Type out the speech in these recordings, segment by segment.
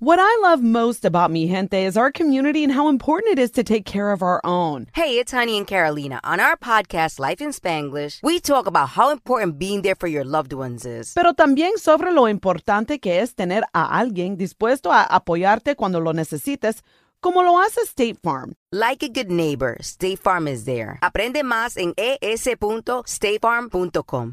What I love most about Mi Gente is our community and how important it is to take care of our own. Hey, it's Honey and Carolina. On our podcast, Life in Spanglish, we talk about how important being there for your loved ones is. Pero también sobre lo importante que es tener a alguien dispuesto a apoyarte cuando lo necesites, como lo hace State Farm. Like a good neighbor, State Farm is there. Aprende más en es.statefarm.com.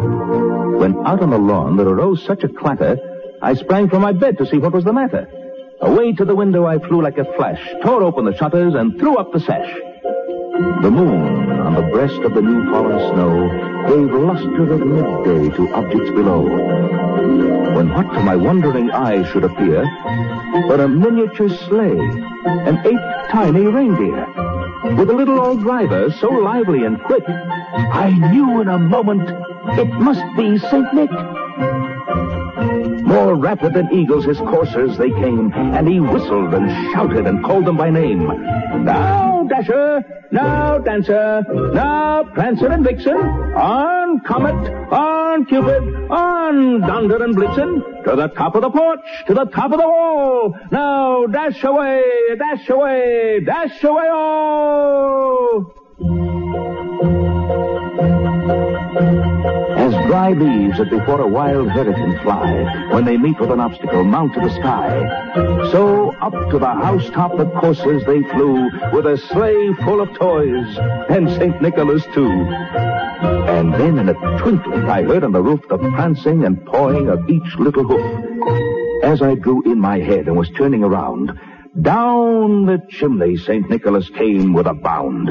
When out on the lawn there arose such a clatter, I sprang from my bed to see what was the matter. Away to the window I flew like a flash, tore open the shutters, and threw up the sash. The moon on the breast of the new fallen snow gave luster of midday to objects below. When what to my wondering eyes should appear but a miniature sleigh and eight tiny reindeer with a little old driver so lively and quick, I knew in a moment it must be St. Nick. More rapid than eagles his coursers they came, and he whistled and shouted and called them by name. Now, Dasher! Now, Dancer! Now, Prancer and Vixen! On, Comet! On, Cupid! On, Donder and Blitzen! To the top of the porch! To the top of the wall! Now, dash away! Dash away! Dash away all! Dry leaves that before a wild hurricane fly, when they meet with an obstacle, mount to the sky. So up to the housetop the coursers they flew, with a sleigh full of toys, and St. Nicholas too. And then in a twinkling I heard on the roof the prancing and pawing of each little hoof. As I drew in my head and was turning around, down the chimney St. Nicholas came with a bound.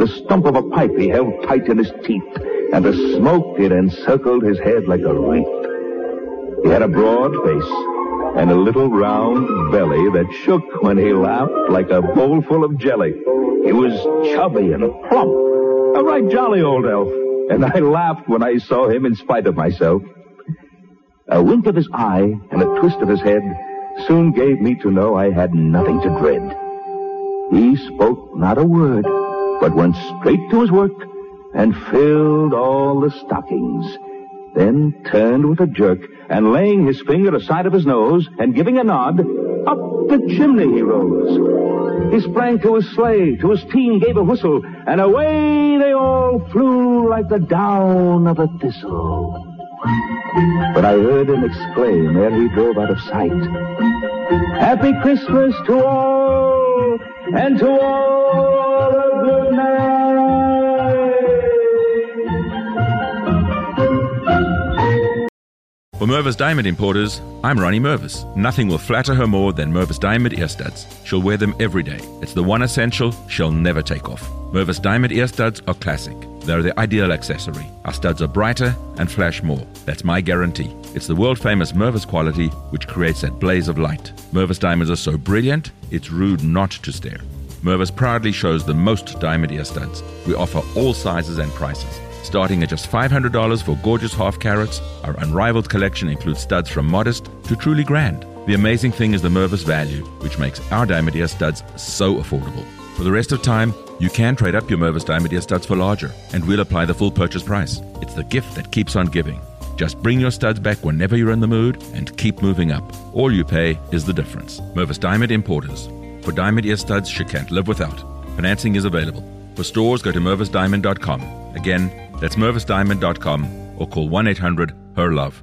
The stump of a pipe he held tight in his teeth, and the smoke it encircled his head like a wreath. He had a broad face and a little round belly that shook when he laughed like a bowl full of jelly. He was chubby and plump, a right jolly old elf, and I laughed when I saw him in spite of myself. A wink of his eye and a twist of his head soon gave me to know I had nothing to dread. He spoke not a word, but went straight to his work and filled all the stockings. Then turned with a jerk and laying his finger aside of his nose and giving a nod, up the chimney he rose. He sprang to his sleigh, to his team gave a whistle, and away they all flew like the down of a thistle. But I heard him exclaim ere he drove out of sight, Happy Christmas to all, and to all. For Mervis Diamond Importers, I'm Ronnie Mervis. Nothing will flatter her more than Mervis Diamond ear studs. She'll wear them every day. It's the one essential she'll never take off. Mervis Diamond ear studs are classic. They're the ideal accessory. Our studs are brighter and flash more. That's my guarantee. It's the world famous Mervis quality which creates that blaze of light. Mervis diamonds are so brilliant, it's rude not to stare. Mervis proudly shows the most diamond ear studs. We offer all sizes and prices. Starting at just $500 for gorgeous half carats, our unrivaled collection includes studs from modest to truly grand. The amazing thing is the Mervis value, which makes our diamond ear studs so affordable. For the rest of time, you can trade up your Mervis diamond ear studs for larger, and we'll apply the full purchase price. It's the gift that keeps on giving. Just bring your studs back whenever you're in the mood and keep moving up. All you pay is the difference. Mervis Diamond Importers. For diamond ear studs she can't live without. Financing is available. For stores, go to mervisdiamond.com. Again, that's mervisdiamond.com or call 1 800 HER LOVE.